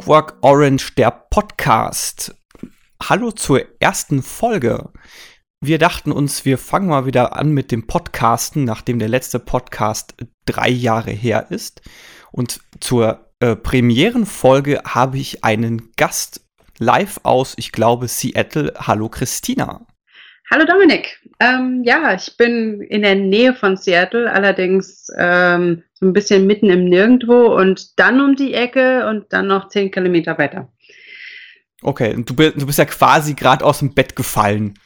Sockwork Orange, der Podcast. Hallo zur ersten Folge. Wir dachten uns, wir fangen mal wieder an mit dem Podcasten, nachdem der letzte Podcast drei Jahre her ist. Und zur äh, Premierenfolge habe ich einen Gast live aus, ich glaube, Seattle. Hallo Christina. Hallo Dominik. Ähm, ja, ich bin in der Nähe von Seattle, allerdings ähm, so ein bisschen mitten im Nirgendwo und dann um die Ecke und dann noch zehn Kilometer weiter. Okay, du, du bist ja quasi gerade aus dem Bett gefallen.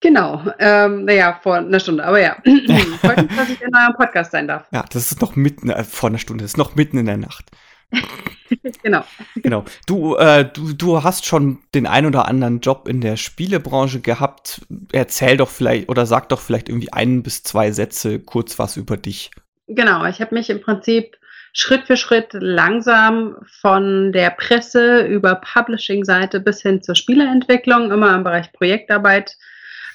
Genau, ähm, naja, vor einer Stunde, aber ja. Freut mich, dass ich in eurem Podcast sein darf. Ja, das ist noch mitten, äh, vor einer Stunde, das ist noch mitten in der Nacht. genau. Genau. Du, äh, du, du hast schon den ein oder anderen Job in der Spielebranche gehabt. Erzähl doch vielleicht oder sag doch vielleicht irgendwie ein bis zwei Sätze kurz was über dich. Genau, ich habe mich im Prinzip Schritt für Schritt langsam von der Presse über Publishing-Seite bis hin zur Spieleentwicklung, immer im Bereich Projektarbeit,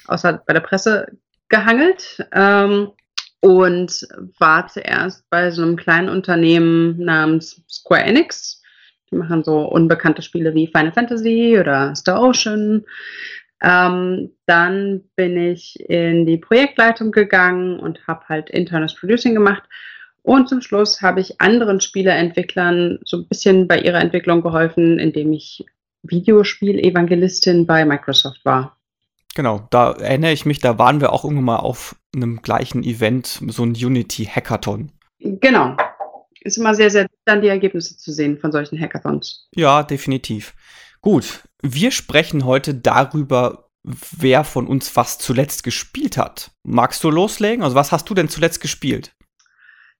außer bei der Presse gehangelt. Ähm, und war zuerst bei so einem kleinen Unternehmen namens Square Enix. Die machen so unbekannte Spiele wie Final Fantasy oder Star Ocean. Ähm, dann bin ich in die Projektleitung gegangen und habe halt internes Producing gemacht. Und zum Schluss habe ich anderen Spieleentwicklern so ein bisschen bei ihrer Entwicklung geholfen, indem ich Videospiel-Evangelistin bei Microsoft war. Genau, da erinnere ich mich, da waren wir auch irgendwann mal auf einem gleichen Event, so ein Unity-Hackathon. Genau. Ist immer sehr, sehr dann die Ergebnisse zu sehen von solchen Hackathons. Ja, definitiv. Gut, wir sprechen heute darüber, wer von uns was zuletzt gespielt hat. Magst du loslegen? Also, was hast du denn zuletzt gespielt?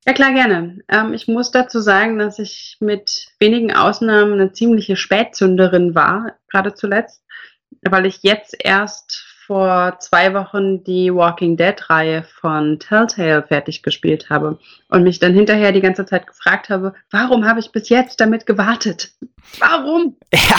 Ja, klar, gerne. Ähm, ich muss dazu sagen, dass ich mit wenigen Ausnahmen eine ziemliche Spätzünderin war, gerade zuletzt, weil ich jetzt erst vor zwei Wochen die Walking Dead-Reihe von Telltale fertig gespielt habe und mich dann hinterher die ganze Zeit gefragt habe, warum habe ich bis jetzt damit gewartet? Warum? Ja,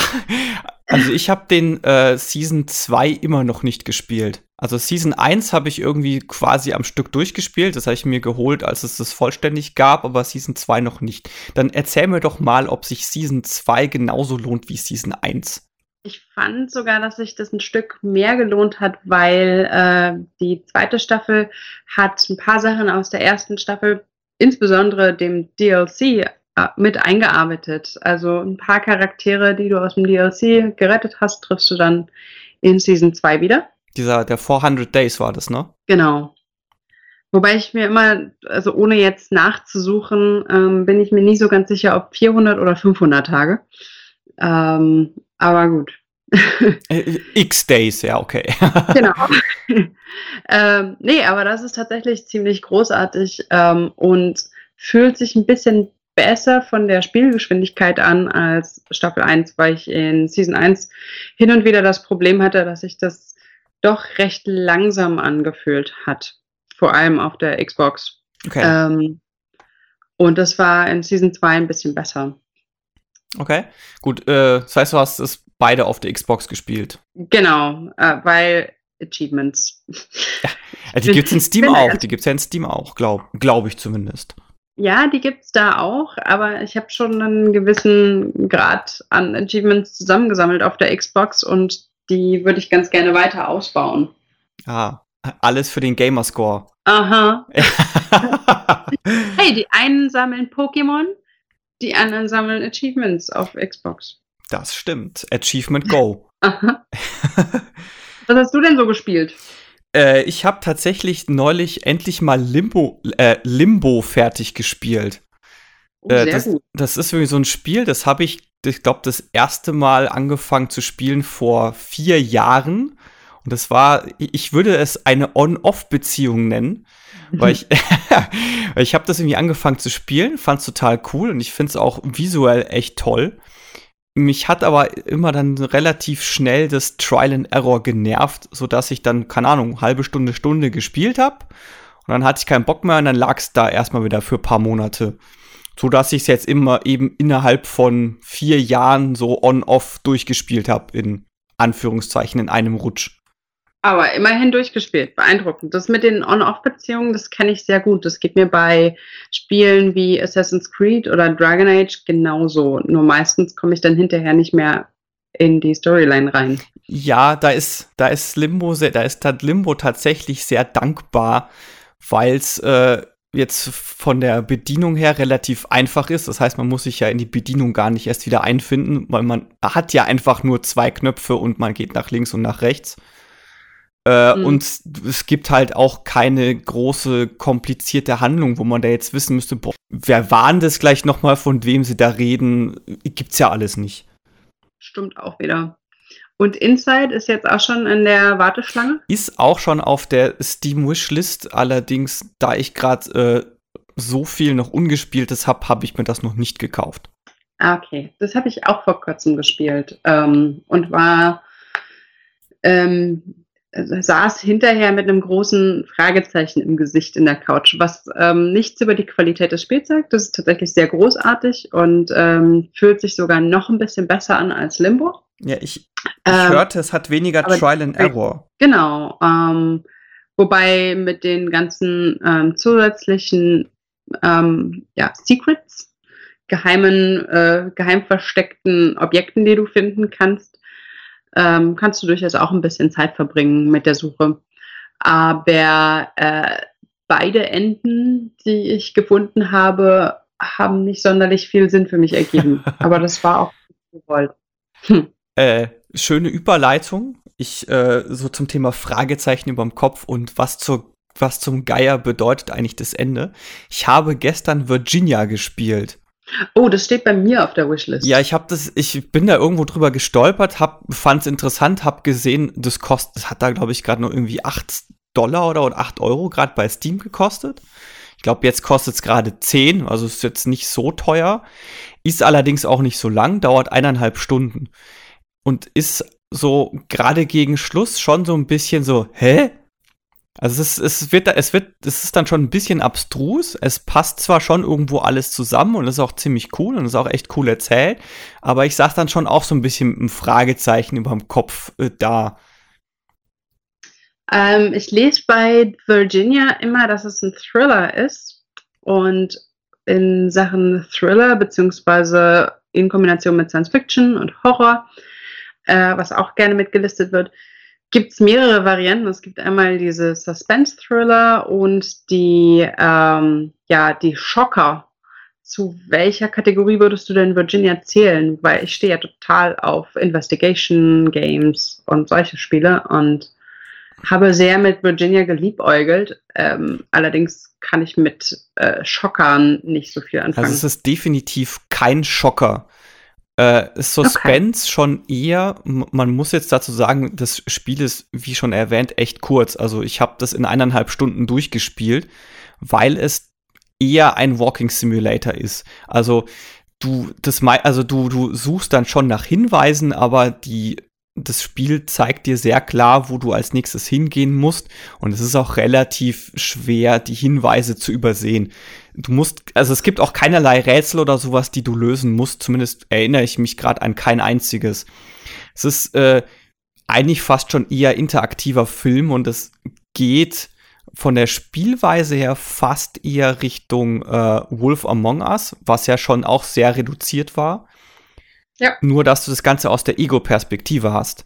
also ich habe den äh, Season 2 immer noch nicht gespielt. Also Season 1 habe ich irgendwie quasi am Stück durchgespielt. Das habe ich mir geholt, als es das vollständig gab, aber Season 2 noch nicht. Dann erzähl mir doch mal, ob sich Season 2 genauso lohnt wie Season 1. Ich fand sogar, dass sich das ein Stück mehr gelohnt hat, weil äh, die zweite Staffel hat ein paar Sachen aus der ersten Staffel, insbesondere dem DLC, äh, mit eingearbeitet. Also ein paar Charaktere, die du aus dem DLC gerettet hast, triffst du dann in Season 2 wieder. Dieser, der 400 Days war das, ne? Genau. Wobei ich mir immer, also ohne jetzt nachzusuchen, ähm, bin ich mir nie so ganz sicher, ob 400 oder 500 Tage. Ähm, aber gut. Äh, X-Days, ja, okay. genau. ähm, nee, aber das ist tatsächlich ziemlich großartig ähm, und fühlt sich ein bisschen besser von der Spielgeschwindigkeit an als Staffel 1, weil ich in Season 1 hin und wieder das Problem hatte, dass sich das doch recht langsam angefühlt hat. Vor allem auf der Xbox. Okay. Ähm, und das war in Season 2 ein bisschen besser. Okay, gut. Äh, das heißt, du hast es beide auf der Xbox gespielt. Genau, äh, weil Achievements. Ja, die gibt es in Steam auch. Die gibt es ja in Steam auch, glaube glaub ich zumindest. Ja, die gibt es da auch, aber ich habe schon einen gewissen Grad an Achievements zusammengesammelt auf der Xbox und die würde ich ganz gerne weiter ausbauen. Ah, alles für den Gamerscore. Aha. hey, die einen sammeln Pokémon, die anderen sammeln Achievements auf Xbox. Das stimmt. Achievement Go. Aha. Was hast du denn so gespielt? Äh, ich habe tatsächlich neulich endlich mal Limbo, äh, Limbo fertig gespielt. Oh, sehr äh, das, gut. das ist wirklich so ein Spiel, das habe ich, ich glaube, das erste Mal angefangen zu spielen vor vier Jahren. Und das war, ich würde es eine On-Off-Beziehung nennen. weil ich, weil ich habe das irgendwie angefangen zu spielen, fand es total cool und ich finde es auch visuell echt toll. Mich hat aber immer dann relativ schnell das Trial and Error genervt, sodass ich dann, keine Ahnung, halbe Stunde, Stunde gespielt habe. Und dann hatte ich keinen Bock mehr und dann lag es da erstmal wieder für ein paar Monate. Sodass ich es jetzt immer eben innerhalb von vier Jahren so on-off durchgespielt habe, in Anführungszeichen, in einem Rutsch. Aber immerhin durchgespielt. Beeindruckend. Das mit den On-Off-Beziehungen, das kenne ich sehr gut. Das geht mir bei Spielen wie Assassin's Creed oder Dragon Age genauso. Nur meistens komme ich dann hinterher nicht mehr in die Storyline rein. Ja, da ist, da ist Limbo, sehr, da ist Limbo tatsächlich sehr dankbar, weil es äh, jetzt von der Bedienung her relativ einfach ist. Das heißt, man muss sich ja in die Bedienung gar nicht erst wieder einfinden, weil man hat ja einfach nur zwei Knöpfe und man geht nach links und nach rechts. Äh, mhm. Und es gibt halt auch keine große, komplizierte Handlung, wo man da jetzt wissen müsste, boah, wer waren das gleich nochmal, von wem sie da reden? Gibt's ja alles nicht. Stimmt auch wieder. Und Inside ist jetzt auch schon in der Warteschlange? Ist auch schon auf der Steam Wishlist. Allerdings, da ich gerade äh, so viel noch ungespieltes habe, habe ich mir das noch nicht gekauft. Ah, okay. Das habe ich auch vor kurzem gespielt ähm, und war ähm, saß hinterher mit einem großen Fragezeichen im Gesicht in der Couch, was ähm, nichts über die Qualität des Spiels sagt. Das ist tatsächlich sehr großartig und ähm, fühlt sich sogar noch ein bisschen besser an als Limbo. Ja, ich, ich ähm, hörte, es hat weniger Trial and Error. Genau. Ähm, wobei mit den ganzen ähm, zusätzlichen ähm, ja, Secrets, geheimen, äh, geheim versteckten Objekten, die du finden kannst, ähm, kannst du durchaus auch ein bisschen Zeit verbringen mit der Suche. Aber äh, beide Enden, die ich gefunden habe, haben nicht sonderlich viel Sinn für mich ergeben. Aber das war auch gewollt. Hm. Äh, schöne Überleitung. Ich äh, so zum Thema Fragezeichen überm Kopf und was zur was zum Geier bedeutet eigentlich das Ende. Ich habe gestern Virginia gespielt. Oh, das steht bei mir auf der Wishlist. Ja, ich habe das, ich bin da irgendwo drüber gestolpert, hab, fand es interessant, hab gesehen, das kostet, das hat da glaube ich gerade nur irgendwie 8 Dollar oder 8 Euro gerade bei Steam gekostet. Ich glaube, jetzt kostet es gerade 10, also ist jetzt nicht so teuer. Ist allerdings auch nicht so lang, dauert eineinhalb Stunden und ist so gerade gegen Schluss schon so ein bisschen so, hä? Also es, ist, es wird, es wird, es ist dann schon ein bisschen abstrus. Es passt zwar schon irgendwo alles zusammen und ist auch ziemlich cool und ist auch echt cool erzählt, aber ich sag dann schon auch so ein bisschen einem Fragezeichen über dem Kopf äh, da. Ähm, ich lese bei Virginia immer, dass es ein Thriller ist und in Sachen Thriller beziehungsweise in Kombination mit Science Fiction und Horror äh, was auch gerne mitgelistet wird, gibt es mehrere Varianten. Es gibt einmal diese Suspense-Thriller und die, ähm, ja, die Schocker. Zu welcher Kategorie würdest du denn Virginia zählen? Weil ich stehe ja total auf Investigation Games und solche Spiele und habe sehr mit Virginia geliebäugelt. Ähm, allerdings kann ich mit äh, Schockern nicht so viel anfangen. Also es ist definitiv kein Schocker. Äh, Suspense okay. schon eher, man muss jetzt dazu sagen, das Spiel ist, wie schon erwähnt, echt kurz. Also ich habe das in eineinhalb Stunden durchgespielt, weil es eher ein Walking Simulator ist. Also du, das, also du, du suchst dann schon nach Hinweisen, aber die das Spiel zeigt dir sehr klar, wo du als nächstes hingehen musst. Und es ist auch relativ schwer, die Hinweise zu übersehen. Du musst, also es gibt auch keinerlei Rätsel oder sowas, die du lösen musst. Zumindest erinnere ich mich gerade an kein einziges. Es ist äh, eigentlich fast schon eher interaktiver Film und es geht von der Spielweise her fast eher Richtung äh, Wolf Among Us, was ja schon auch sehr reduziert war. Ja. Nur, dass du das Ganze aus der Ego-Perspektive hast.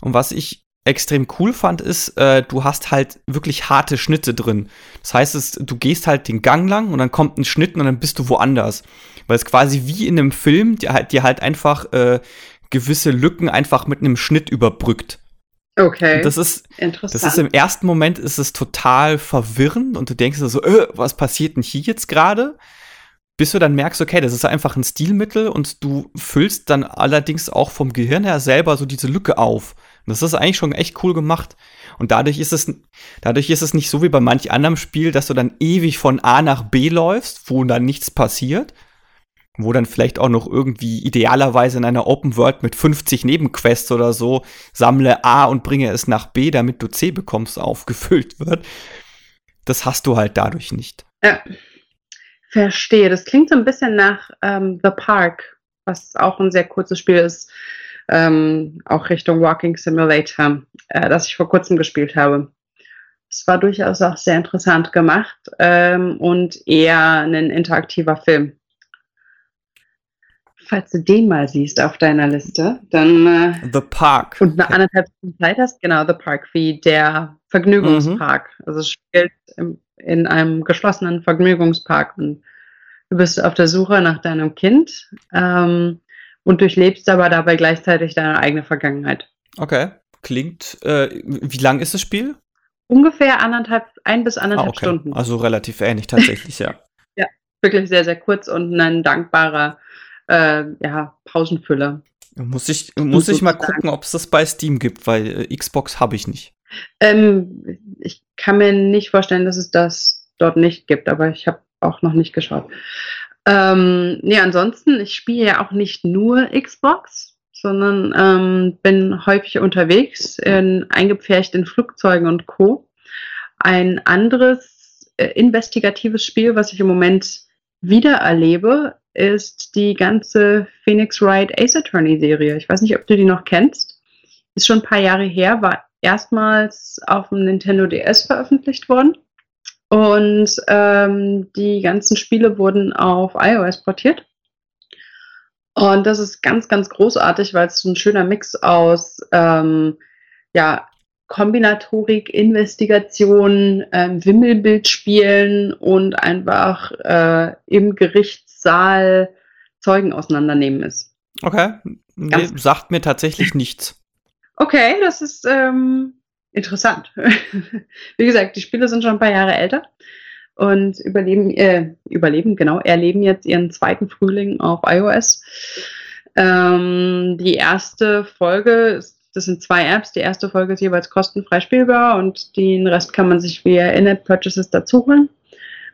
Und was ich extrem cool fand, ist, äh, du hast halt wirklich harte Schnitte drin. Das heißt, es, du gehst halt den Gang lang und dann kommt ein Schnitt und dann bist du woanders. Weil es quasi wie in einem Film dir halt, dir halt einfach äh, gewisse Lücken einfach mit einem Schnitt überbrückt. Okay. Und das ist, Interessant. das ist im ersten Moment ist es total verwirrend und du denkst so, äh, was passiert denn hier jetzt gerade? bis du dann merkst, okay, das ist einfach ein Stilmittel und du füllst dann allerdings auch vom Gehirn her selber so diese Lücke auf. Das ist eigentlich schon echt cool gemacht. Und dadurch ist es, dadurch ist es nicht so wie bei manch anderem Spiel, dass du dann ewig von A nach B läufst, wo dann nichts passiert. Wo dann vielleicht auch noch irgendwie idealerweise in einer Open World mit 50 Nebenquests oder so sammle A und bringe es nach B, damit du C bekommst, aufgefüllt wird. Das hast du halt dadurch nicht. Ja. Verstehe. Das klingt so ein bisschen nach ähm, The Park, was auch ein sehr kurzes Spiel ist. Ähm, auch Richtung Walking Simulator, äh, das ich vor kurzem gespielt habe. Es war durchaus auch sehr interessant gemacht ähm, und eher ein interaktiver Film. Falls du den mal siehst auf deiner Liste, dann äh, The Park. und eine anderthalb Stunden Zeit hast, genau, The Park, wie der Vergnügungspark. Mhm. Also es spielt im, in einem geschlossenen Vergnügungspark und du bist auf der Suche nach deinem Kind ähm, und durchlebst aber dabei gleichzeitig deine eigene Vergangenheit. Okay. Klingt, äh, wie lang ist das Spiel? Ungefähr anderthalb, ein bis anderthalb ah, okay. Stunden. Also relativ ähnlich tatsächlich, ja. ja, wirklich sehr, sehr kurz und ein dankbarer äh, ja, Pausenfüller. Muss ich, muss ich mal gucken, ob es das bei Steam gibt, weil äh, Xbox habe ich nicht. Ähm, ich kann mir nicht vorstellen, dass es das dort nicht gibt, aber ich habe auch noch nicht geschaut. Ähm, nee, ansonsten, ich spiele ja auch nicht nur Xbox, sondern ähm, bin häufig unterwegs, in, eingepfercht in Flugzeugen und Co. Ein anderes äh, investigatives Spiel, was ich im Moment wieder erlebe, ist die ganze Phoenix Wright Ace Attorney Serie. Ich weiß nicht, ob du die noch kennst. Ist schon ein paar Jahre her, war erstmals auf dem Nintendo DS veröffentlicht worden. Und ähm, die ganzen Spiele wurden auf iOS portiert. Und das ist ganz, ganz großartig, weil es so ein schöner Mix aus ähm, ja, Kombinatorik, Investigation, ähm, Wimmelbildspielen und einfach äh, im Gerichtssaal Zeugen auseinandernehmen ist. Okay, nee, sagt mir tatsächlich nichts. Okay, das ist ähm, interessant. Wie gesagt, die Spiele sind schon ein paar Jahre älter und überleben, äh, überleben, genau, erleben jetzt ihren zweiten Frühling auf iOS. Ähm, die erste Folge, das sind zwei Apps, die erste Folge ist jeweils kostenfrei spielbar und den Rest kann man sich via In-App-Purchases dazu holen.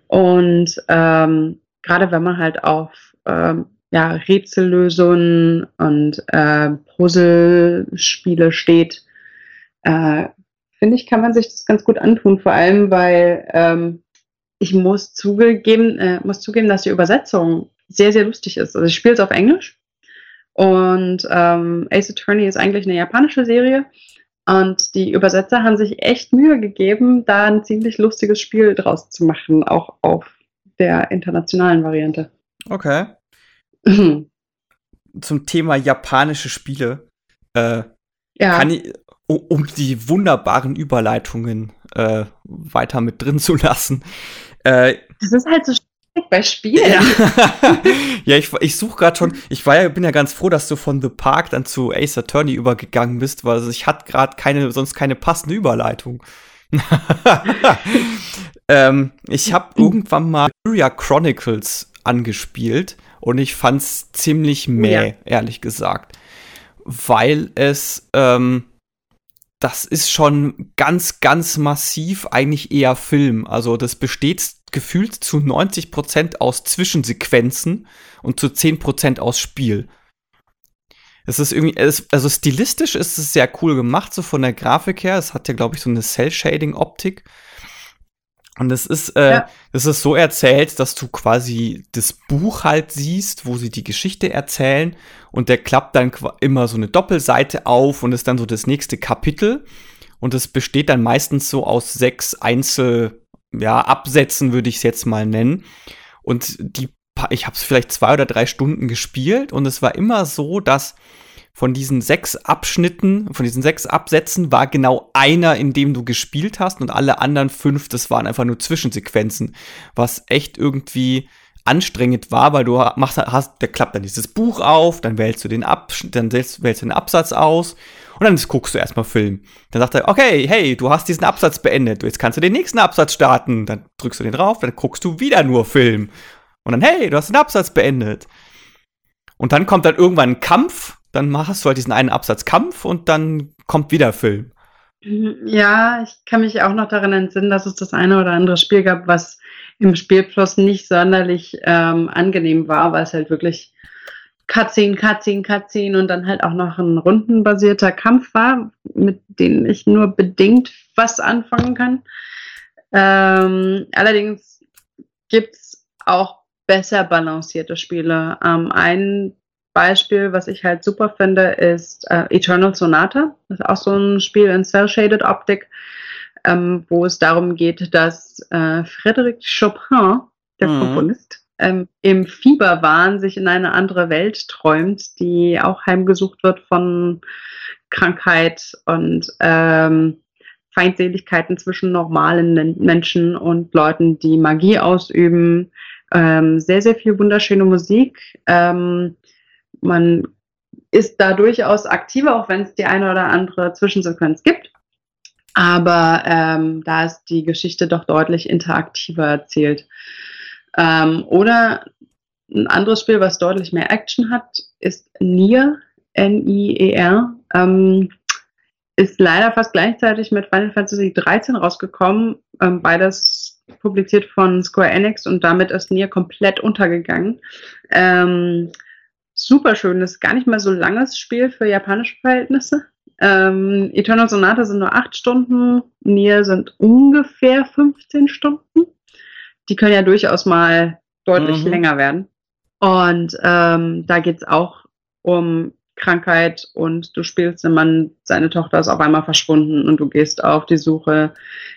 Und ähm, gerade wenn man halt auf ähm, ja, Rätsellösungen und äh, Puzzlespiele steht, äh, finde ich, kann man sich das ganz gut antun, vor allem weil ähm, ich muss zugeben, äh, muss zugeben, dass die Übersetzung sehr, sehr lustig ist. Also ich spiele es auf Englisch und ähm, Ace Attorney ist eigentlich eine japanische Serie und die Übersetzer haben sich echt Mühe gegeben, da ein ziemlich lustiges Spiel draus zu machen, auch auf der internationalen Variante. Okay. Zum Thema japanische Spiele. Äh, ja. Kann ich, um die wunderbaren Überleitungen äh, weiter mit drin zu lassen. Äh, das ist halt so schwierig bei Spielen. Ja, ja ich, ich suche gerade schon, ich war ja, bin ja ganz froh, dass du von The Park dann zu Ace Attorney übergegangen bist, weil ich hatte gerade keine, sonst keine passende Überleitung. ähm, ich habe irgendwann mal Syria Chronicles angespielt und ich fand's ziemlich mäh, ja. ehrlich gesagt. Weil es, ähm, das ist schon ganz, ganz massiv eigentlich eher Film. Also das besteht gefühlt zu 90 Prozent aus Zwischensequenzen und zu 10 Prozent aus Spiel. Es ist irgendwie, also stilistisch ist es sehr cool gemacht, so von der Grafik her. Es hat ja, glaube ich, so eine Cell-Shading-Optik. Und es ist, äh, ja. es ist so erzählt, dass du quasi das Buch halt siehst, wo sie die Geschichte erzählen und der klappt dann immer so eine Doppelseite auf und ist dann so das nächste Kapitel und es besteht dann meistens so aus sechs Einzel, ja, Absätzen würde ich es jetzt mal nennen und die, ich habe es vielleicht zwei oder drei Stunden gespielt und es war immer so, dass von diesen sechs Abschnitten, von diesen sechs Absätzen war genau einer, in dem du gespielt hast und alle anderen fünf, das waren einfach nur Zwischensequenzen, was echt irgendwie anstrengend war, weil du machst, hast, der klappt dann dieses Buch auf, dann wählst du den Abschnitt, dann wählst, wählst du den Absatz aus und dann guckst du erstmal Film. Dann sagt er, okay, hey, du hast diesen Absatz beendet, jetzt kannst du den nächsten Absatz starten. Dann drückst du den drauf, dann guckst du wieder nur Film. Und dann, hey, du hast den Absatz beendet. Und dann kommt dann irgendwann ein Kampf dann hast du halt diesen einen Absatz Kampf und dann kommt wieder Film. Ja, ich kann mich auch noch daran entsinnen, dass es das eine oder andere Spiel gab, was im Spielplus nicht sonderlich ähm, angenehm war, weil es halt wirklich Cutscene, Cutscene, Cutscene und dann halt auch noch ein rundenbasierter Kampf war, mit dem ich nur bedingt was anfangen kann. Ähm, allerdings gibt es auch besser balancierte Spiele. Ähm, ein Beispiel, was ich halt super finde, ist äh, Eternal Sonata. Das ist auch so ein Spiel in Cell-Shaded Optik, ähm, wo es darum geht, dass äh, Frédéric Chopin, der mhm. Komponist, ähm, im Fieberwahn sich in eine andere Welt träumt, die auch heimgesucht wird von Krankheit und ähm, Feindseligkeiten zwischen normalen Menschen und Leuten, die Magie ausüben. Ähm, sehr, sehr viel wunderschöne Musik. Ähm, man ist da durchaus aktiver, auch wenn es die eine oder andere Zwischensequenz gibt. Aber ähm, da ist die Geschichte doch deutlich interaktiver erzählt. Ähm, oder ein anderes Spiel, was deutlich mehr Action hat, ist Nier, N-I-E-R. Ähm, ist leider fast gleichzeitig mit Final Fantasy 13 rausgekommen. Ähm, beides publiziert von Square Enix und damit ist Nier komplett untergegangen. Ähm, super schönes, gar nicht mal so langes Spiel für japanische Verhältnisse. Ähm, Eternal Sonata sind nur acht Stunden, Nier sind ungefähr 15 Stunden. Die können ja durchaus mal deutlich mhm. länger werden. Und ähm, da geht es auch um Krankheit und du spielst einen Mann, seine Tochter ist auf einmal verschwunden und du gehst auf die Suche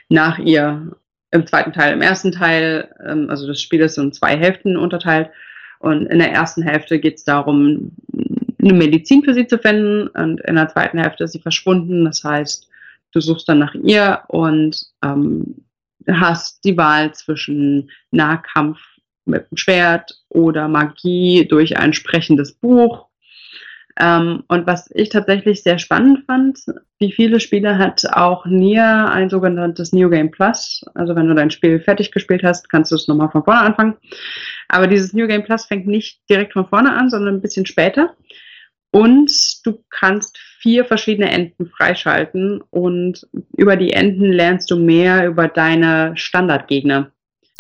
nach ihr. Im zweiten Teil, im ersten Teil, ähm, also das Spiel ist in zwei Hälften unterteilt und in der ersten Hälfte geht es darum, eine Medizin für sie zu finden und in der zweiten Hälfte ist sie verschwunden. Das heißt, du suchst dann nach ihr und ähm, hast die Wahl zwischen Nahkampf mit dem Schwert oder Magie durch ein sprechendes Buch ähm, und was ich tatsächlich sehr spannend fand, wie viele Spiele hat auch Nier ein sogenanntes New Game Plus. Also wenn du dein Spiel fertig gespielt hast, kannst du es nochmal von vorne anfangen. Aber dieses New Game Plus fängt nicht direkt von vorne an, sondern ein bisschen später. Und du kannst vier verschiedene Enden freischalten und über die Enden lernst du mehr über deine Standardgegner.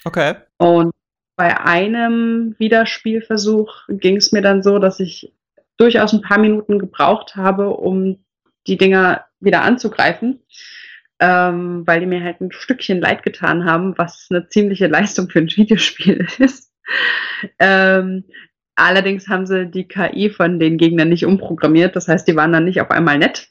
Okay. Und bei einem Wiederspielversuch ging es mir dann so, dass ich durchaus ein paar Minuten gebraucht habe, um die Dinger wieder anzugreifen, ähm, weil die mir halt ein Stückchen leid getan haben, was eine ziemliche Leistung für ein Videospiel ist. Ähm, allerdings haben sie die KI von den Gegnern nicht umprogrammiert, das heißt, die waren dann nicht auf einmal nett.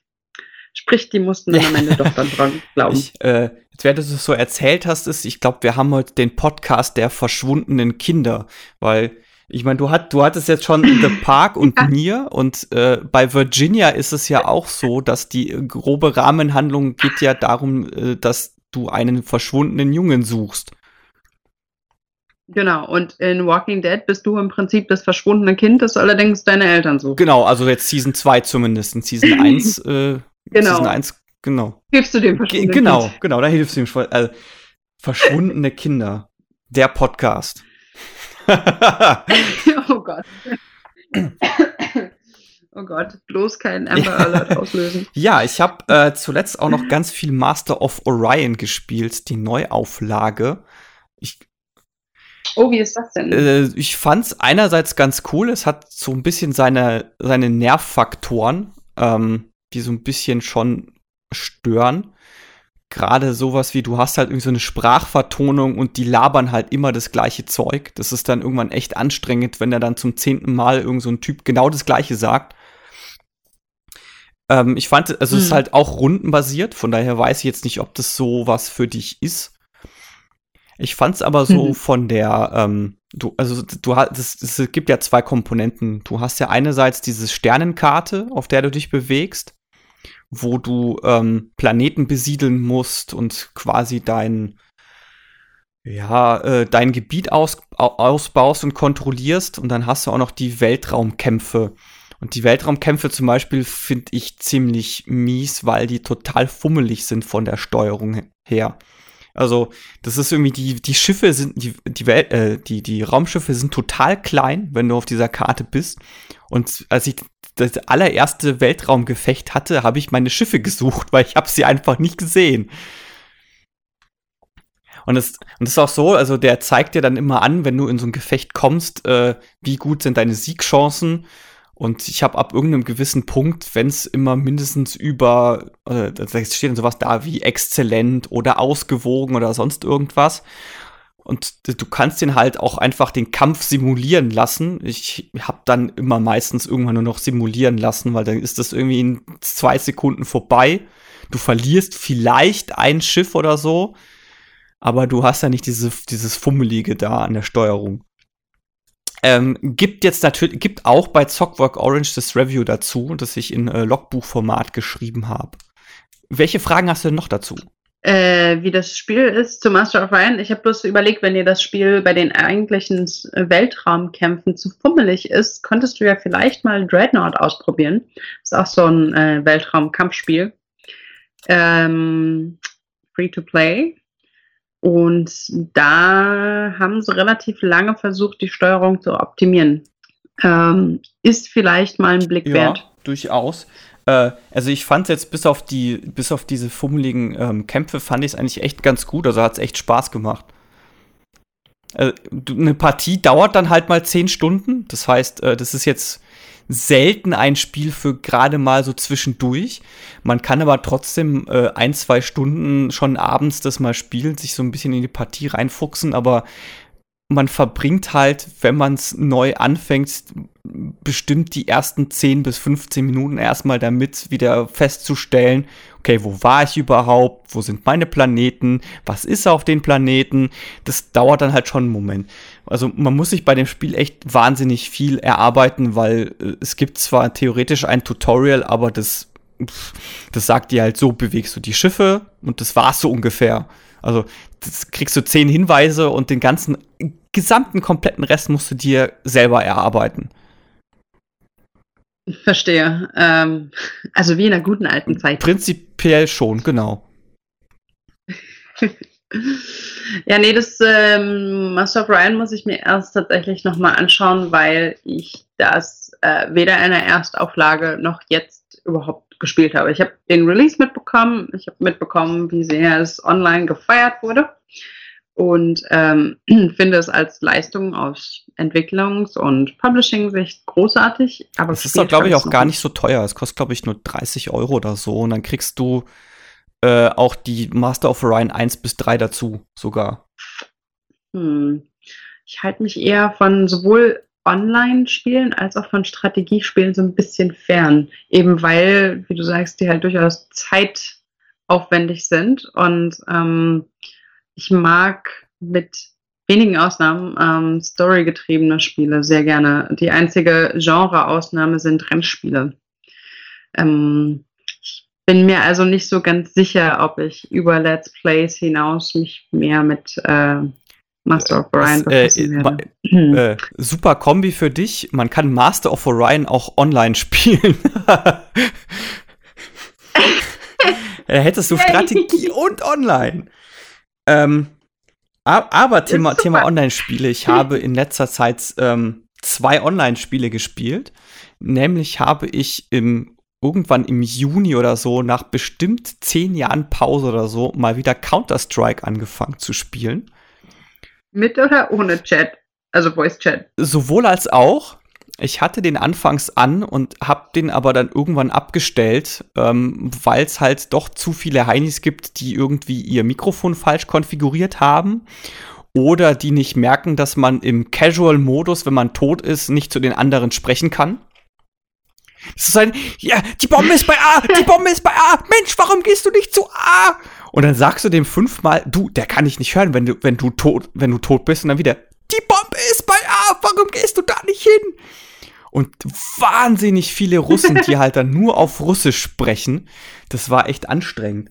Sprich, die mussten dann am Ende doch dann dran glauben. Ich, äh, jetzt, während du es so erzählt hast, ist, ich glaube, wir haben heute den Podcast der verschwundenen Kinder, weil ich meine, du, hat, du hattest jetzt schon The Park und ja. Nier und äh, bei Virginia ist es ja auch so, dass die grobe Rahmenhandlung geht ja darum, äh, dass du einen verschwundenen Jungen suchst. Genau, und in Walking Dead bist du im Prinzip das verschwundene Kind, das allerdings deine Eltern sucht. Genau, also jetzt Season 2 zumindest. In Season 1, äh, genau. Season 1, genau. Hilfst du dem verschwundenen Genau, kind. genau, da hilfst du dem. Also, verschwundene Kinder. Der Podcast. oh Gott. Oh Gott, bloß keinen Amber Alert auslösen. ja, ich habe äh, zuletzt auch noch ganz viel Master of Orion gespielt, die Neuauflage. Ich, oh, wie ist das denn? Äh, ich fand's einerseits ganz cool. Es hat so ein bisschen seine, seine Nervfaktoren, ähm, die so ein bisschen schon stören gerade sowas wie, du hast halt irgendwie so eine Sprachvertonung und die labern halt immer das gleiche Zeug. Das ist dann irgendwann echt anstrengend, wenn er dann zum zehnten Mal irgend so ein Typ genau das gleiche sagt. Ähm, ich fand, also hm. es ist hm. halt auch rundenbasiert, von daher weiß ich jetzt nicht, ob das so was für dich ist. Ich fand es aber so mhm. von der, ähm, du, also du hast, es gibt ja zwei Komponenten. Du hast ja einerseits diese Sternenkarte, auf der du dich bewegst wo du ähm, Planeten besiedeln musst und quasi dein ja, äh, dein Gebiet aus, ausbaust und kontrollierst und dann hast du auch noch die Weltraumkämpfe. Und die Weltraumkämpfe zum Beispiel finde ich ziemlich mies, weil die total fummelig sind von der Steuerung her. Also, das ist irgendwie, die, die Schiffe sind, die, die, Welt, äh, die, die Raumschiffe sind total klein, wenn du auf dieser Karte bist. Und als ich das allererste Weltraumgefecht hatte, habe ich meine Schiffe gesucht, weil ich habe sie einfach nicht gesehen. Und es und ist auch so, also der zeigt dir dann immer an, wenn du in so ein Gefecht kommst, äh, wie gut sind deine Siegchancen. Und ich habe ab irgendeinem gewissen Punkt, wenn es immer mindestens über, äh, da steht dann sowas da wie exzellent oder ausgewogen oder sonst irgendwas. und du kannst den halt auch einfach den Kampf simulieren lassen. Ich habe dann immer meistens irgendwann nur noch simulieren lassen, weil dann ist das irgendwie in zwei Sekunden vorbei. Du verlierst vielleicht ein Schiff oder so, aber du hast ja nicht diese, dieses Fummelige da an der Steuerung. Ähm, gibt jetzt natürlich, gibt auch bei Zockwork Orange das Review dazu, das ich in äh, Logbuchformat geschrieben habe. Welche Fragen hast du denn noch dazu? äh, wie das Spiel ist zu Master of Ryan. Ich habe bloß überlegt, wenn dir das Spiel bei den eigentlichen Weltraumkämpfen zu fummelig ist, könntest du ja vielleicht mal Dreadnought ausprobieren. Ist auch so ein äh, Weltraumkampfspiel. Ähm, free to play. Und da haben sie relativ lange versucht, die Steuerung zu optimieren. Ähm, ist vielleicht mal ein Blick ja, wert. Durchaus. Äh, also ich fand jetzt bis auf die, bis auf diese fummeligen ähm, Kämpfe fand ich es eigentlich echt ganz gut. Also hat es echt Spaß gemacht. Äh, eine Partie dauert dann halt mal zehn Stunden. Das heißt, äh, das ist jetzt selten ein Spiel für gerade mal so zwischendurch. Man kann aber trotzdem äh, ein, zwei Stunden schon abends das mal spielen, sich so ein bisschen in die Partie reinfuchsen, aber man verbringt halt, wenn man es neu anfängt, bestimmt die ersten 10 bis 15 Minuten erstmal damit, wieder festzustellen, okay, wo war ich überhaupt, wo sind meine Planeten, was ist auf den Planeten, das dauert dann halt schon einen Moment. Also man muss sich bei dem Spiel echt wahnsinnig viel erarbeiten, weil äh, es gibt zwar theoretisch ein Tutorial, aber das, das sagt dir halt so, bewegst du die Schiffe und das war's so ungefähr. Also das kriegst du zehn Hinweise und den ganzen gesamten kompletten Rest musst du dir selber erarbeiten. Verstehe. Ähm, also wie in einer guten alten Zeit. Prinzipiell schon, genau. ja, nee, das ähm, Master of Ryan muss ich mir erst tatsächlich nochmal anschauen, weil ich das äh, weder in der Erstauflage noch jetzt überhaupt gespielt habe. Ich habe den Release mitbekommen, ich habe mitbekommen, wie sehr es online gefeiert wurde und ähm, finde es als Leistung aus Entwicklungs- und Publishing-Sicht großartig. Aber es ist doch, glaube ich, auch gar nicht so teuer. Es kostet, glaube ich, nur 30 Euro oder so. Und dann kriegst du äh, auch die Master of Orion 1 bis 3 dazu sogar. Hm. Ich halte mich eher von sowohl Online-Spielen als auch von Strategiespielen so ein bisschen fern. Eben weil, wie du sagst, die halt durchaus zeitaufwendig sind. Und ähm, ich mag mit wenigen Ausnahmen ähm, storygetriebene Spiele sehr gerne. Die einzige Genre-Ausnahme sind Rennspiele. Ähm, ich bin mir also nicht so ganz sicher, ob ich über Let's Plays hinaus mich mehr mit äh, Master of Orion befassen äh, werde. Äh, super Kombi für dich. Man kann Master of Orion auch online spielen. da hättest du Strategie und online. Ähm, aber Thema, Thema Online-Spiele. Ich habe in letzter Zeit ähm, zwei Online-Spiele gespielt. Nämlich habe ich im, irgendwann im Juni oder so, nach bestimmt zehn Jahren Pause oder so, mal wieder Counter-Strike angefangen zu spielen. Mit oder ohne Chat? Also Voice-Chat? Sowohl als auch ich hatte den anfangs an und habe den aber dann irgendwann abgestellt, ähm, weil es halt doch zu viele Heinis gibt, die irgendwie ihr Mikrofon falsch konfiguriert haben oder die nicht merken, dass man im Casual-Modus, wenn man tot ist, nicht zu den anderen sprechen kann. Das ist ein, ja, die Bombe ist bei A, die Bombe ist bei A, Mensch, warum gehst du nicht zu A? Und dann sagst du dem fünfmal, du, der kann ich nicht hören, wenn du, wenn du tot, wenn du tot bist und dann wieder, die Bombe ist bei A, warum gehst du da nicht hin? Und wahnsinnig viele Russen, die halt dann nur auf Russisch sprechen. Das war echt anstrengend.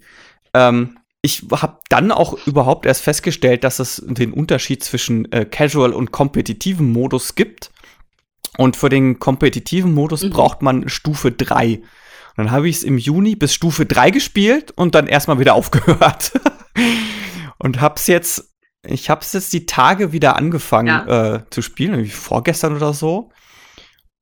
Ähm, ich habe dann auch überhaupt erst festgestellt, dass es den Unterschied zwischen äh, Casual und kompetitiven Modus gibt. Und für den kompetitiven Modus mhm. braucht man Stufe 3. Und dann habe ich es im Juni bis Stufe 3 gespielt und dann erstmal wieder aufgehört. und hab's jetzt, ich hab's jetzt die Tage wieder angefangen ja. äh, zu spielen, irgendwie vorgestern oder so.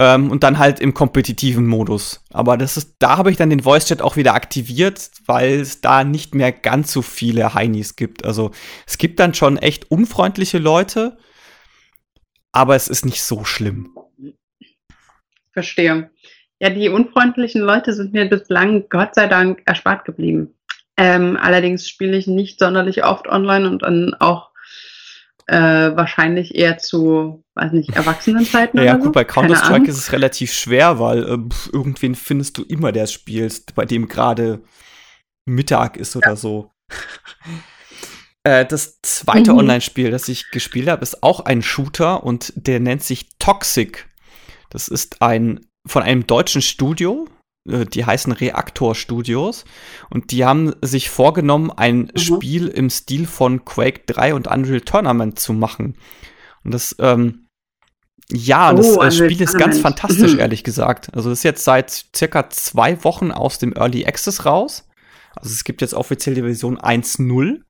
Ähm, und dann halt im kompetitiven Modus. Aber das ist, da habe ich dann den Voice Chat auch wieder aktiviert, weil es da nicht mehr ganz so viele Heinis gibt. Also es gibt dann schon echt unfreundliche Leute, aber es ist nicht so schlimm. Verstehe. Ja, die unfreundlichen Leute sind mir bislang Gott sei Dank erspart geblieben. Ähm, allerdings spiele ich nicht sonderlich oft online und dann auch äh, wahrscheinlich eher zu, weiß nicht, Erwachsenenzeiten. ja, gut, so. bei Counter-Strike ist es relativ schwer, weil äh, irgendwen findest du immer, der es spielt, bei dem gerade Mittag ist oder ja. so. Äh, das zweite mhm. Online-Spiel, das ich gespielt habe, ist auch ein Shooter und der nennt sich Toxic. Das ist ein von einem deutschen Studio, die heißen Reaktor Studios und die haben sich vorgenommen, ein mhm. Spiel im Stil von Quake 3 und Unreal Tournament zu machen. Und das, ähm, ja, oh, das, das Spiel ist ganz fantastisch, mhm. ehrlich gesagt. Also das ist jetzt seit circa zwei Wochen aus dem Early Access raus. Also es gibt jetzt offiziell die Version 1.0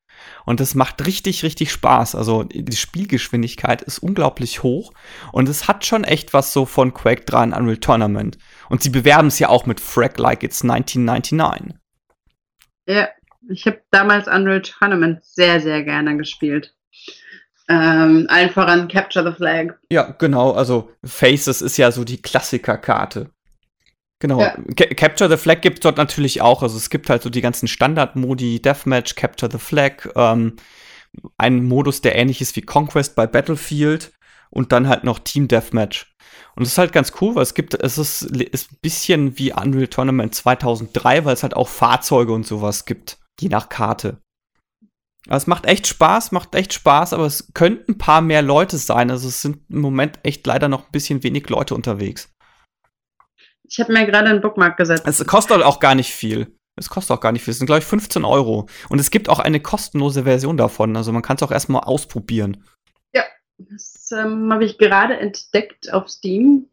und das macht richtig, richtig Spaß. Also die Spielgeschwindigkeit ist unglaublich hoch. Und es hat schon echt was so von Quake 3 und Unreal Tournament. Und sie bewerben es ja auch mit Frag Like It's 1999. Ja, ich habe damals Unreal Tournament sehr, sehr gerne gespielt. Ähm, allen voran Capture the Flag. Ja, genau. Also Faces ist ja so die Klassikerkarte. Genau. Ja. Capture the Flag gibt es dort natürlich auch. Also es gibt halt so die ganzen Standard-Modi, Deathmatch, Capture the Flag, ähm, einen Modus, der ähnlich ist wie Conquest bei Battlefield und dann halt noch Team Deathmatch. Und das ist halt ganz cool, weil es gibt, es ist, ist ein bisschen wie Unreal Tournament 2003, weil es halt auch Fahrzeuge und sowas gibt, je nach Karte. Aber es macht echt Spaß, macht echt Spaß, aber es könnten ein paar mehr Leute sein. Also es sind im Moment echt leider noch ein bisschen wenig Leute unterwegs. Ich habe mir gerade einen Bookmark gesetzt. Es kostet auch gar nicht viel. Es kostet auch gar nicht viel. Es sind, glaube ich, 15 Euro. Und es gibt auch eine kostenlose Version davon. Also man kann es auch erstmal ausprobieren. Das ähm, habe ich gerade entdeckt auf Steam.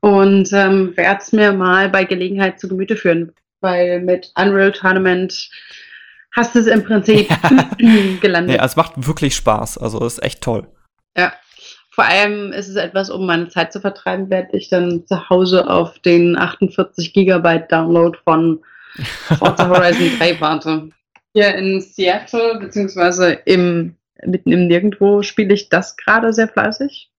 Und ähm, werde es mir mal bei Gelegenheit zu Gemüte führen. Weil mit Unreal Tournament hast du es im Prinzip gelandet. Ja, es macht wirklich Spaß. Also es ist echt toll. Ja, vor allem ist es etwas, um meine Zeit zu vertreiben, werde ich dann zu Hause auf den 48 Gigabyte Download von Forza Horizon 3 warte. Hier in Seattle, beziehungsweise im, mitten im Nirgendwo, spiele ich das gerade sehr fleißig.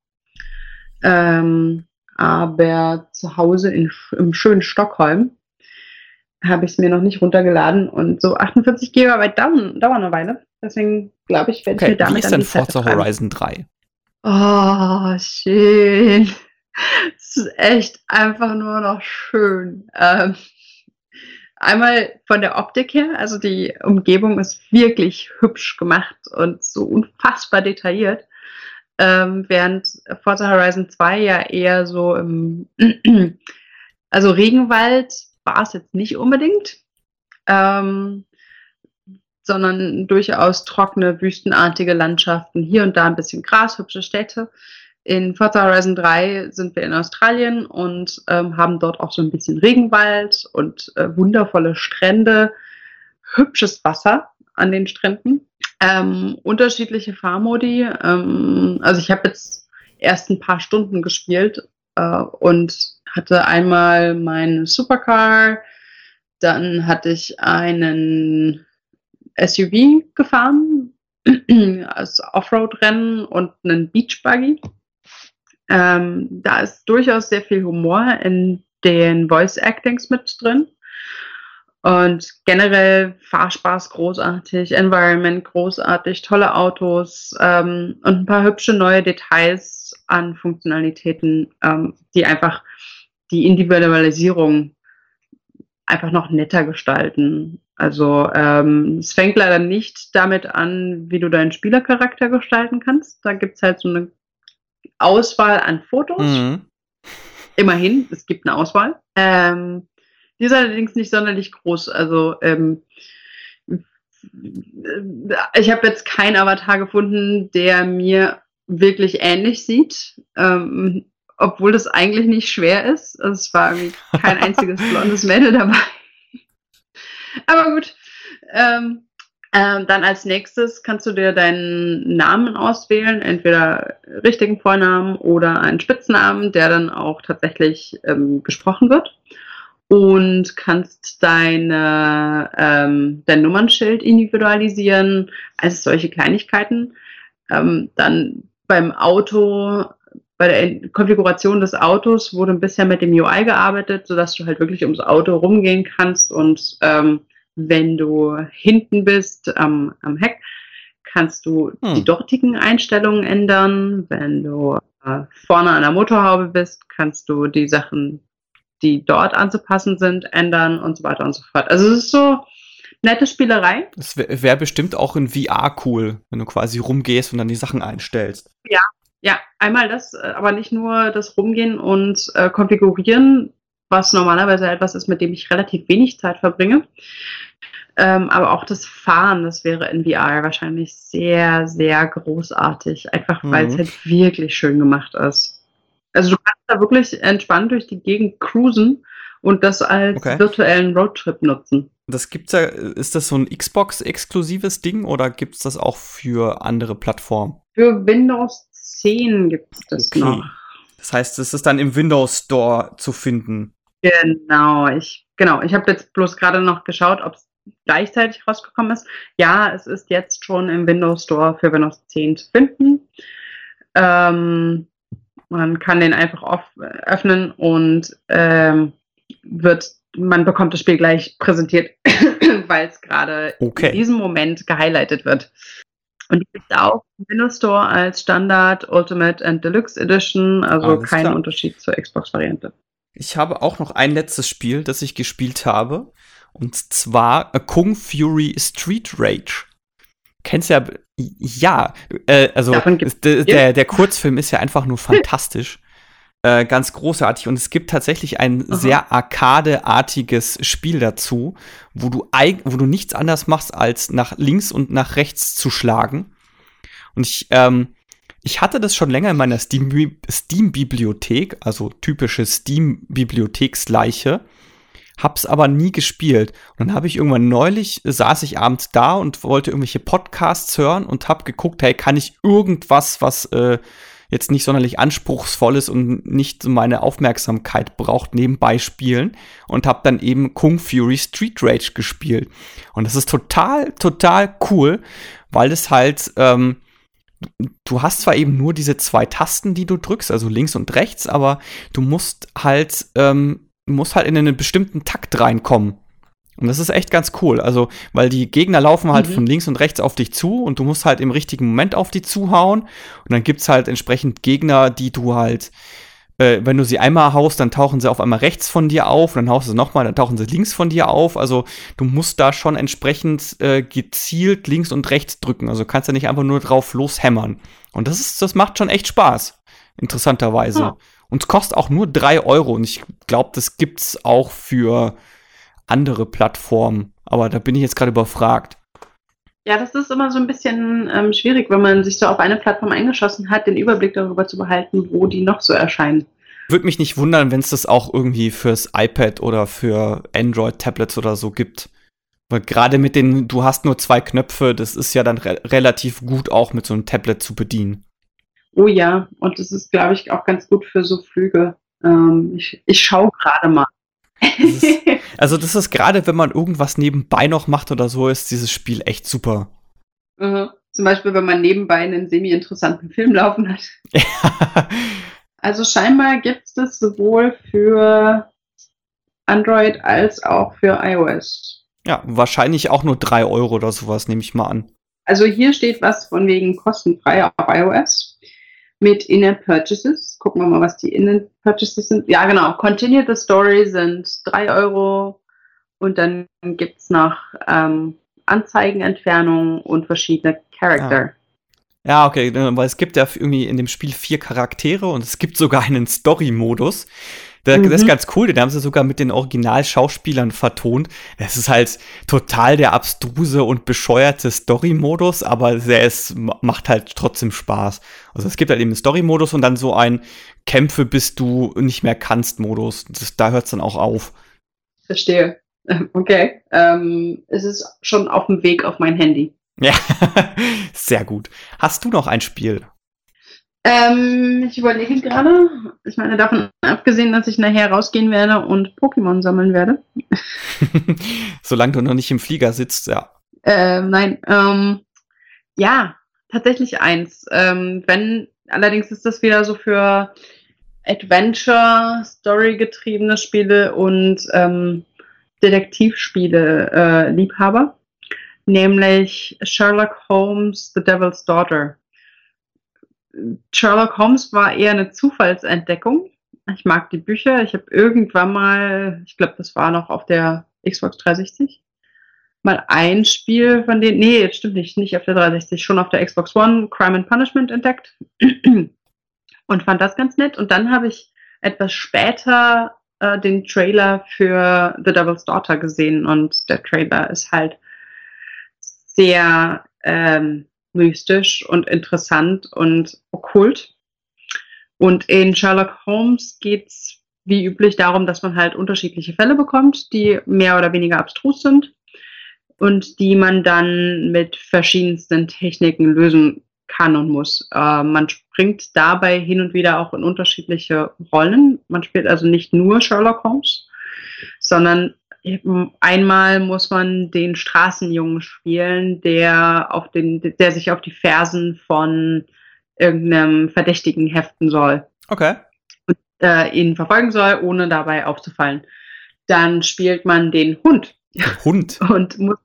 Ähm, aber zu Hause in, im schönen Stockholm habe ich es mir noch nicht runtergeladen und so 48 Gigabyte dauern, dauern eine Weile. Deswegen glaube ich, werde okay, ich mir damit wie ist denn Forza Horizon 3? Oh, schön. Es ist echt einfach nur noch schön. Ähm, einmal von der Optik her, also die Umgebung ist wirklich hübsch gemacht und so unfassbar detailliert. Ähm, während Forza Horizon 2 ja eher so im, also Regenwald war es jetzt nicht unbedingt. Ähm, sondern durchaus trockene, wüstenartige Landschaften, hier und da ein bisschen Gras, hübsche Städte. In Forza Horizon 3 sind wir in Australien und ähm, haben dort auch so ein bisschen Regenwald und äh, wundervolle Strände, hübsches Wasser an den Stränden, ähm, unterschiedliche Fahrmodi. Ähm, also ich habe jetzt erst ein paar Stunden gespielt äh, und hatte einmal meinen Supercar, dann hatte ich einen SUV gefahren, als Offroad-Rennen und einen Beachbuggy. Ähm, da ist durchaus sehr viel Humor in den Voice-Actings mit drin. Und generell Fahrspaß großartig, Environment großartig, tolle Autos ähm, und ein paar hübsche neue Details an Funktionalitäten, ähm, die einfach die Individualisierung einfach noch netter gestalten. Also ähm, es fängt leider nicht damit an, wie du deinen Spielercharakter gestalten kannst. Da gibt es halt so eine Auswahl an Fotos. Mhm. Immerhin, es gibt eine Auswahl. Ähm, die ist allerdings nicht sonderlich groß. Also ähm, ich habe jetzt keinen Avatar gefunden, der mir wirklich ähnlich sieht. Ähm, obwohl das eigentlich nicht schwer ist. Also es war irgendwie kein einziges blondes Mädel dabei. Aber gut. Ähm, ähm, dann als nächstes kannst du dir deinen Namen auswählen, entweder richtigen Vornamen oder einen Spitznamen, der dann auch tatsächlich ähm, gesprochen wird. Und kannst deine, ähm, dein Nummernschild individualisieren, also solche Kleinigkeiten. Ähm, dann beim Auto bei der Konfiguration des Autos wurde bisher mit dem UI gearbeitet, sodass du halt wirklich ums Auto rumgehen kannst und ähm, wenn du hinten bist am, am Heck, kannst du hm. die dortigen Einstellungen ändern. Wenn du äh, vorne an der Motorhaube bist, kannst du die Sachen, die dort anzupassen sind, ändern und so weiter und so fort. Also es ist so nette Spielerei. Das wäre wär bestimmt auch in VR cool, wenn du quasi rumgehst und dann die Sachen einstellst. Ja, ja, einmal das, äh, aber nicht nur das Rumgehen und äh, Konfigurieren, was normalerweise etwas ist, mit dem ich relativ wenig Zeit verbringe. Ähm, aber auch das Fahren, das wäre in VR wahrscheinlich sehr, sehr großartig. Einfach weil es mhm. halt wirklich schön gemacht ist. Also du kannst da wirklich entspannt durch die Gegend cruisen und das als okay. virtuellen Roadtrip nutzen. Das gibt's ja, ist das so ein Xbox-exklusives Ding oder gibt es das auch für andere Plattformen? Für Windows 10 gibt es das okay. noch. Das heißt, es ist dann im Windows Store zu finden. Genau, ich, genau. Ich habe jetzt bloß gerade noch geschaut, ob es gleichzeitig rausgekommen ist. Ja, es ist jetzt schon im Windows Store für Windows 10 zu finden. Ähm, man kann den einfach öffnen und ähm, wird, man bekommt das Spiel gleich präsentiert, weil es gerade okay. in diesem Moment gehighlightet wird. Und die gibt es auch im Windows Store als Standard, Ultimate und Deluxe Edition, also Alles kein klar. Unterschied zur Xbox-Variante. Ich habe auch noch ein letztes Spiel, das ich gespielt habe. Und zwar A Kung Fury Street Rage. Kennst du ja, ja, äh, also der, der Kurzfilm ist ja einfach nur fantastisch. Äh, ganz großartig. Und es gibt tatsächlich ein Aha. sehr arkadeartiges Spiel dazu, wo du, wo du nichts anderes machst, als nach links und nach rechts zu schlagen. Und ich, ähm, ich hatte das schon länger in meiner Steam-Bibliothek, also typische Steam-Bibliotheksleiche, hab's aber nie gespielt. Und dann habe ich irgendwann neulich, saß ich abends da und wollte irgendwelche Podcasts hören und hab geguckt, hey, kann ich irgendwas, was äh, jetzt nicht sonderlich anspruchsvoll ist und nicht meine Aufmerksamkeit braucht, nebenbei spielen und habe dann eben Kung Fury Street Rage gespielt. Und das ist total, total cool, weil es halt, ähm, du hast zwar eben nur diese zwei Tasten, die du drückst, also links und rechts, aber du musst halt, ähm, musst halt in einen bestimmten Takt reinkommen. Und das ist echt ganz cool. Also, weil die Gegner laufen halt mhm. von links und rechts auf dich zu und du musst halt im richtigen Moment auf die zuhauen. Und dann gibt's halt entsprechend Gegner, die du halt, äh, wenn du sie einmal haust, dann tauchen sie auf einmal rechts von dir auf, dann haust du sie nochmal, dann tauchen sie links von dir auf. Also du musst da schon entsprechend äh, gezielt links und rechts drücken. Also kannst ja nicht einfach nur drauf loshämmern. Und das ist, das macht schon echt Spaß. Interessanterweise. Ja. Und es kostet auch nur drei Euro. Und ich glaube, das gibt's auch für andere Plattformen. Aber da bin ich jetzt gerade überfragt. Ja, das ist immer so ein bisschen ähm, schwierig, wenn man sich so auf eine Plattform eingeschossen hat, den Überblick darüber zu behalten, wo die noch so erscheinen. Würde mich nicht wundern, wenn es das auch irgendwie fürs iPad oder für Android-Tablets oder so gibt. Weil gerade mit den, du hast nur zwei Knöpfe, das ist ja dann re relativ gut auch mit so einem Tablet zu bedienen. Oh ja, und das ist, glaube ich, auch ganz gut für so Flüge. Ähm, ich ich schaue gerade mal. Das ist, also das ist gerade, wenn man irgendwas nebenbei noch macht oder so, ist dieses Spiel echt super. Mhm. Zum Beispiel, wenn man nebenbei einen semi-interessanten Film laufen hat. also scheinbar gibt es das sowohl für Android als auch für iOS. Ja, wahrscheinlich auch nur 3 Euro oder sowas, nehme ich mal an. Also hier steht was von wegen kostenfrei auf iOS mit In-App Purchases. Gucken wir mal, was die In-App Purchases sind. Ja, genau. Continue the Story sind 3 Euro und dann gibt es noch ähm, Anzeigenentfernung und verschiedene Charakter. Ja. ja. okay, weil es gibt ja irgendwie in dem Spiel vier Charaktere und es gibt sogar einen Story-Modus. Das, mhm. das ist ganz cool, den haben sie sogar mit den Originalschauspielern vertont. Es ist halt total der abstruse und bescheuerte Story-Modus, aber der ist, macht halt trotzdem Spaß. Also es gibt halt eben einen Story-Modus und dann so ein Kämpfe bis du nicht mehr kannst Modus. Das, da hört es dann auch auf. Verstehe. Okay. Ähm, es ist schon auf dem Weg auf mein Handy. Ja, sehr gut. Hast du noch ein Spiel? Ähm, ich überlege gerade, ich meine, davon abgesehen, dass ich nachher rausgehen werde und Pokémon sammeln werde. Solange du noch nicht im Flieger sitzt, ja. Ähm, nein, ähm, ja, tatsächlich eins. Ähm, wenn, allerdings ist das wieder so für Adventure, Story-getriebene Spiele und ähm, Detektivspiele äh, Liebhaber. nämlich Sherlock Holmes, The Devil's Daughter. Sherlock Holmes war eher eine Zufallsentdeckung. Ich mag die Bücher. Ich habe irgendwann mal, ich glaube, das war noch auf der Xbox 360, mal ein Spiel von denen, nee, jetzt stimmt nicht, nicht auf der 360, schon auf der Xbox One, Crime and Punishment entdeckt und fand das ganz nett. Und dann habe ich etwas später äh, den Trailer für The Devil's Daughter gesehen und der Trailer ist halt sehr ähm, mystisch und interessant und okkult. Und in Sherlock Holmes geht es wie üblich darum, dass man halt unterschiedliche Fälle bekommt, die mehr oder weniger abstrus sind und die man dann mit verschiedensten Techniken lösen kann und muss. Äh, man springt dabei hin und wieder auch in unterschiedliche Rollen. Man spielt also nicht nur Sherlock Holmes, sondern einmal muss man den Straßenjungen spielen, der auf den, der sich auf die Fersen von irgendeinem Verdächtigen heften soll. Okay. Und äh, ihn verfolgen soll, ohne dabei aufzufallen. Dann spielt man den Hund. Hund. Und muss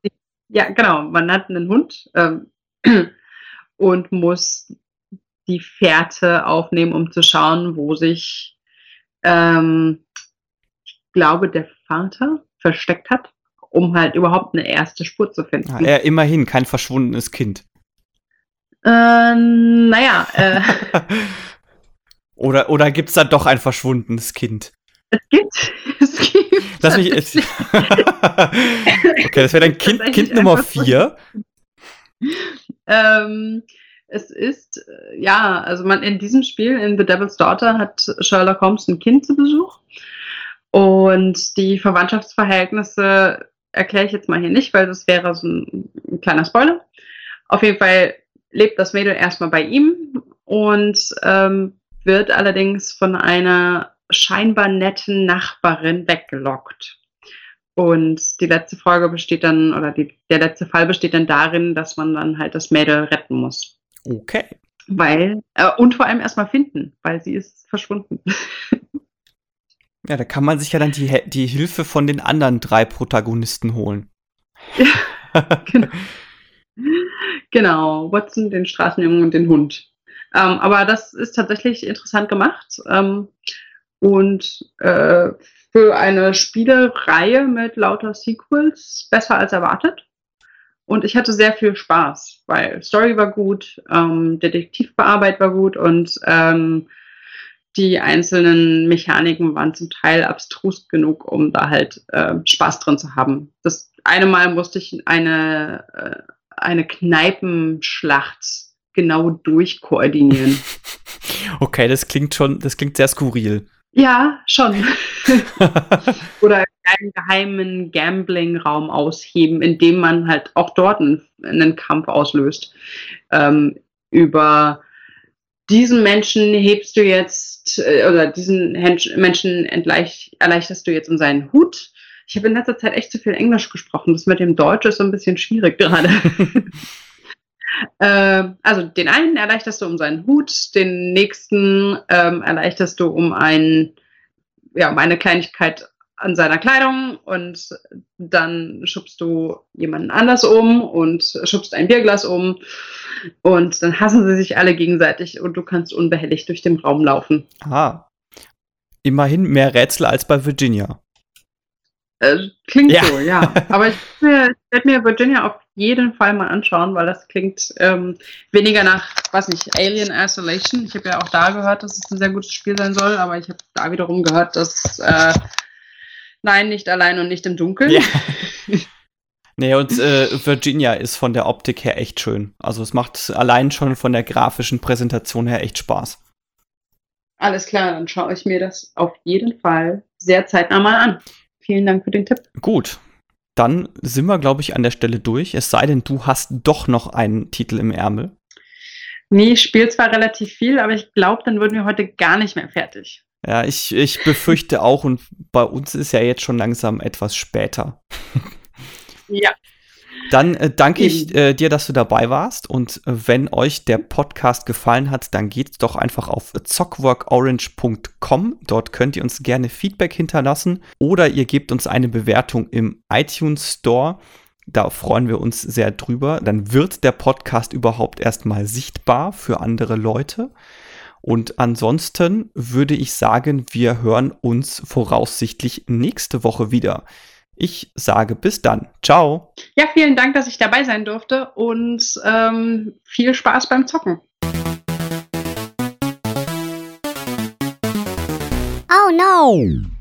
ja, genau, man hat einen Hund ähm, und muss die Fährte aufnehmen, um zu schauen, wo sich, ähm, ich glaube, der Vater versteckt hat, um halt überhaupt eine erste Spur zu finden. Ja, er immerhin kein verschwundenes Kind. Äh, naja. Äh, oder oder gibt es da doch ein verschwundenes Kind? Es gibt. Es gibt. Lass mich. Es, okay, das wäre dann Kind, kind Nummer vier. Ähm, es ist, äh, ja, also man in diesem Spiel, in The Devil's Daughter, hat Sherlock Holmes ein Kind zu Besuch. Und die Verwandtschaftsverhältnisse erkläre ich jetzt mal hier nicht, weil das wäre so ein, ein kleiner Spoiler. Auf jeden Fall lebt das Mädel erstmal bei ihm und ähm, wird allerdings von einer scheinbar netten Nachbarin weggelockt. Und die letzte Folge besteht dann, oder die, der letzte Fall besteht dann darin, dass man dann halt das Mädel retten muss. Okay. Weil, äh, und vor allem erstmal finden, weil sie ist verschwunden. Ja, da kann man sich ja dann die, die Hilfe von den anderen drei Protagonisten holen. Ja, genau. genau, Watson, den Straßenjungen und den Hund. Ähm, aber das ist tatsächlich interessant gemacht. Ähm, und äh, für eine Spielereihe mit lauter Sequels besser als erwartet. Und ich hatte sehr viel Spaß, weil Story war gut, ähm, Detektivbearbeit war gut und ähm, die einzelnen Mechaniken waren zum Teil abstrus genug, um da halt äh, Spaß drin zu haben. Das eine Mal musste ich eine, äh, eine Kneipenschlacht genau durchkoordinieren. Okay, das klingt schon, das klingt sehr skurril. Ja, schon. Oder einen geheimen Gambling-Raum ausheben, in dem man halt auch dort einen, einen Kampf auslöst. Ähm, über diesen Menschen hebst du jetzt, äh, oder diesen Menschen erleichterst du jetzt um seinen Hut. Ich habe in letzter Zeit echt zu viel Englisch gesprochen. Das mit dem Deutsch ist so ein bisschen schwierig gerade. äh, also den einen erleichterst du um seinen Hut, den nächsten ähm, erleichterst du um ein, ja, um eine Kleinigkeit an seiner Kleidung und dann schubst du jemanden anders um und schubst ein Bierglas um und dann hassen sie sich alle gegenseitig und du kannst unbehelligt durch den Raum laufen. Ah. Immerhin mehr Rätsel als bei Virginia. Äh, klingt ja. so, ja. Aber ich werde mir Virginia auf jeden Fall mal anschauen, weil das klingt ähm, weniger nach, weiß nicht, Alien Isolation. Ich habe ja auch da gehört, dass es ein sehr gutes Spiel sein soll, aber ich habe da wiederum gehört, dass äh, Nein, nicht allein und nicht im Dunkeln. Ja. Nee, und äh, Virginia ist von der Optik her echt schön. Also es macht allein schon von der grafischen Präsentation her echt Spaß. Alles klar, dann schaue ich mir das auf jeden Fall sehr zeitnah mal an. Vielen Dank für den Tipp. Gut. Dann sind wir, glaube ich, an der Stelle durch. Es sei denn, du hast doch noch einen Titel im Ärmel. Nee, ich spiele zwar relativ viel, aber ich glaube, dann würden wir heute gar nicht mehr fertig. Ja, ich, ich befürchte auch, und bei uns ist ja jetzt schon langsam etwas später. ja. Dann äh, danke ich äh, dir, dass du dabei warst. Und äh, wenn euch der Podcast gefallen hat, dann geht doch einfach auf zockworkorange.com. Dort könnt ihr uns gerne Feedback hinterlassen oder ihr gebt uns eine Bewertung im iTunes Store. Da freuen wir uns sehr drüber. Dann wird der Podcast überhaupt erstmal sichtbar für andere Leute. Und ansonsten würde ich sagen, wir hören uns voraussichtlich nächste Woche wieder. Ich sage bis dann. Ciao. Ja, vielen Dank, dass ich dabei sein durfte und ähm, viel Spaß beim Zocken. Oh no!